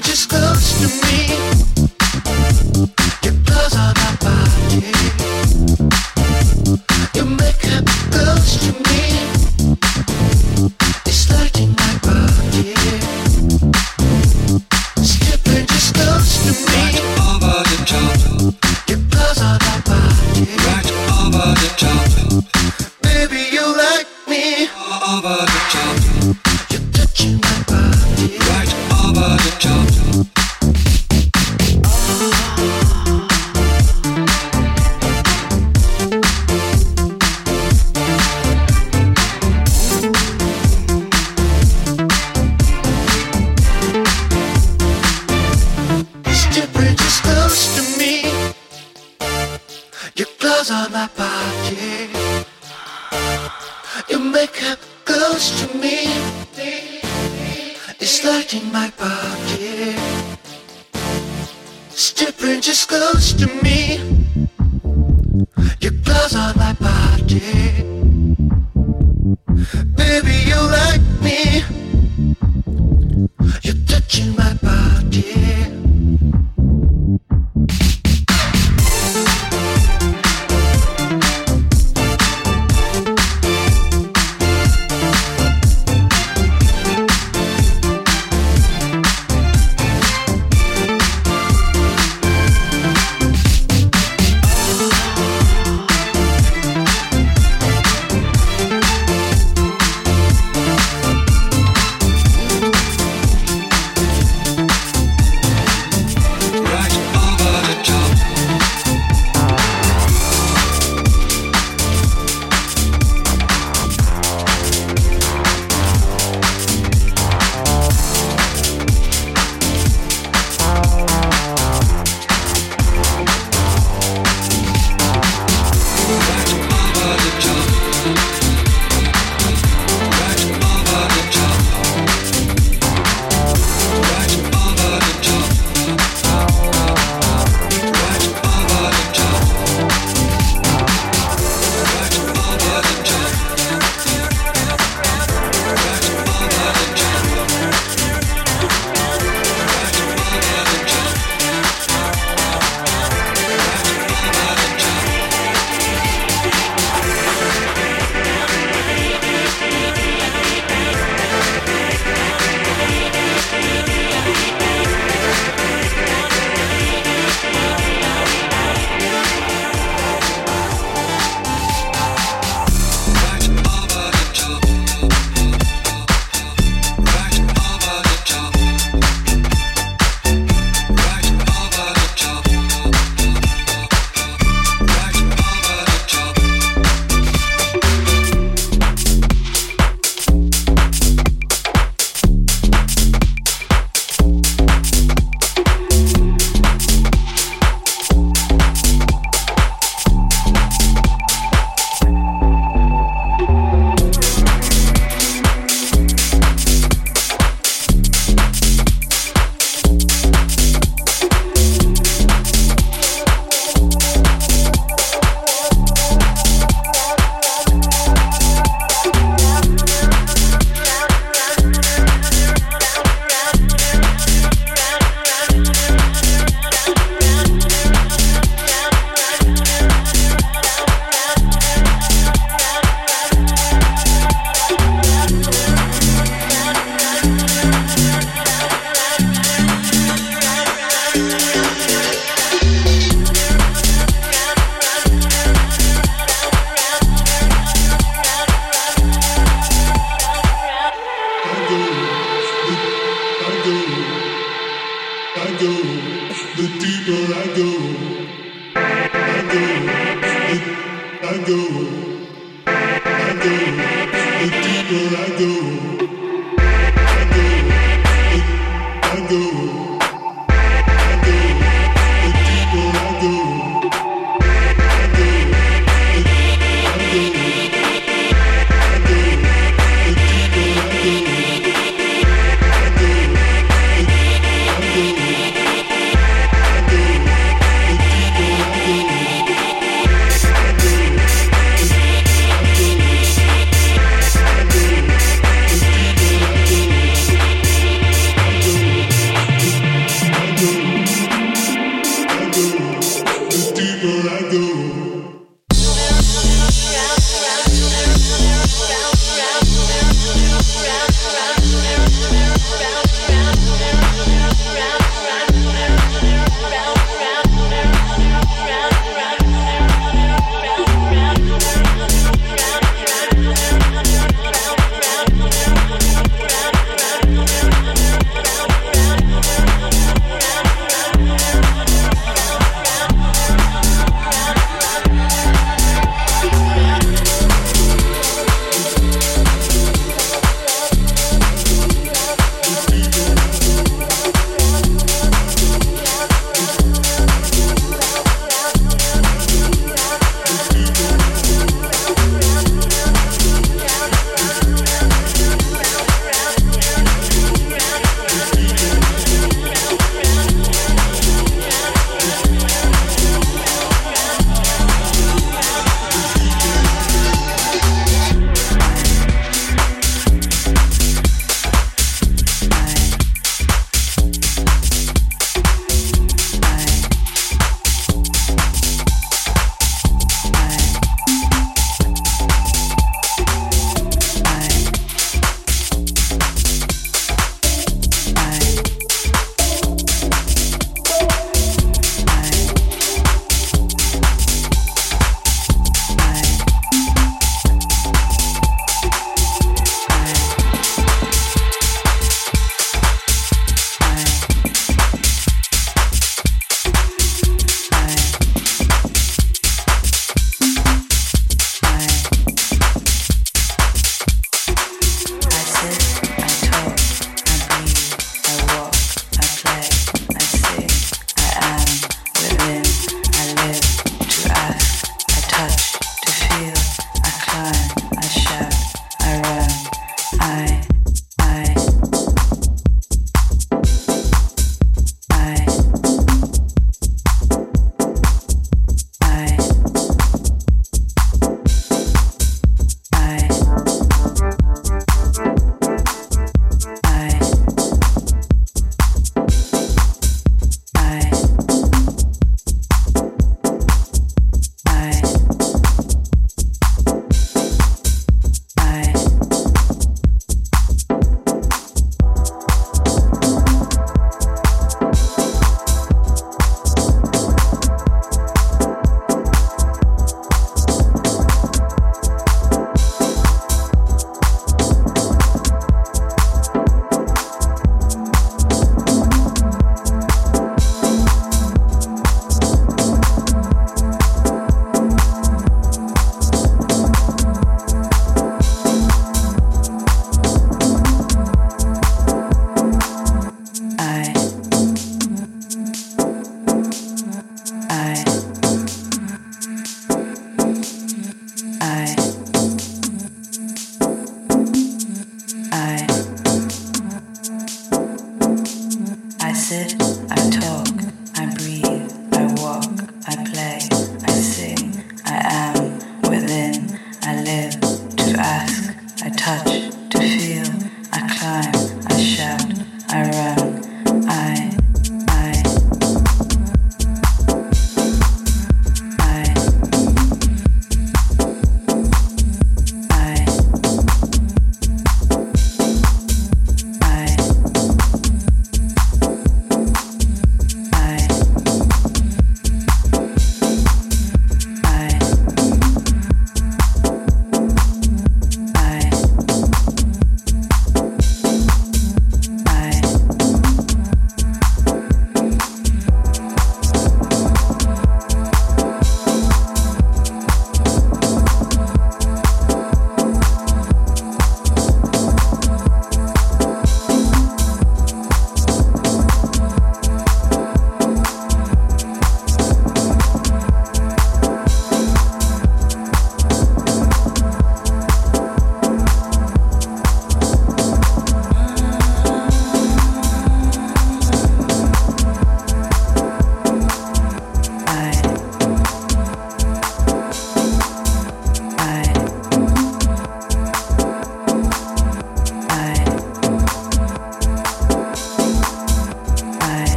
just close to me.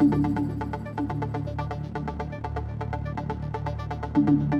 thank you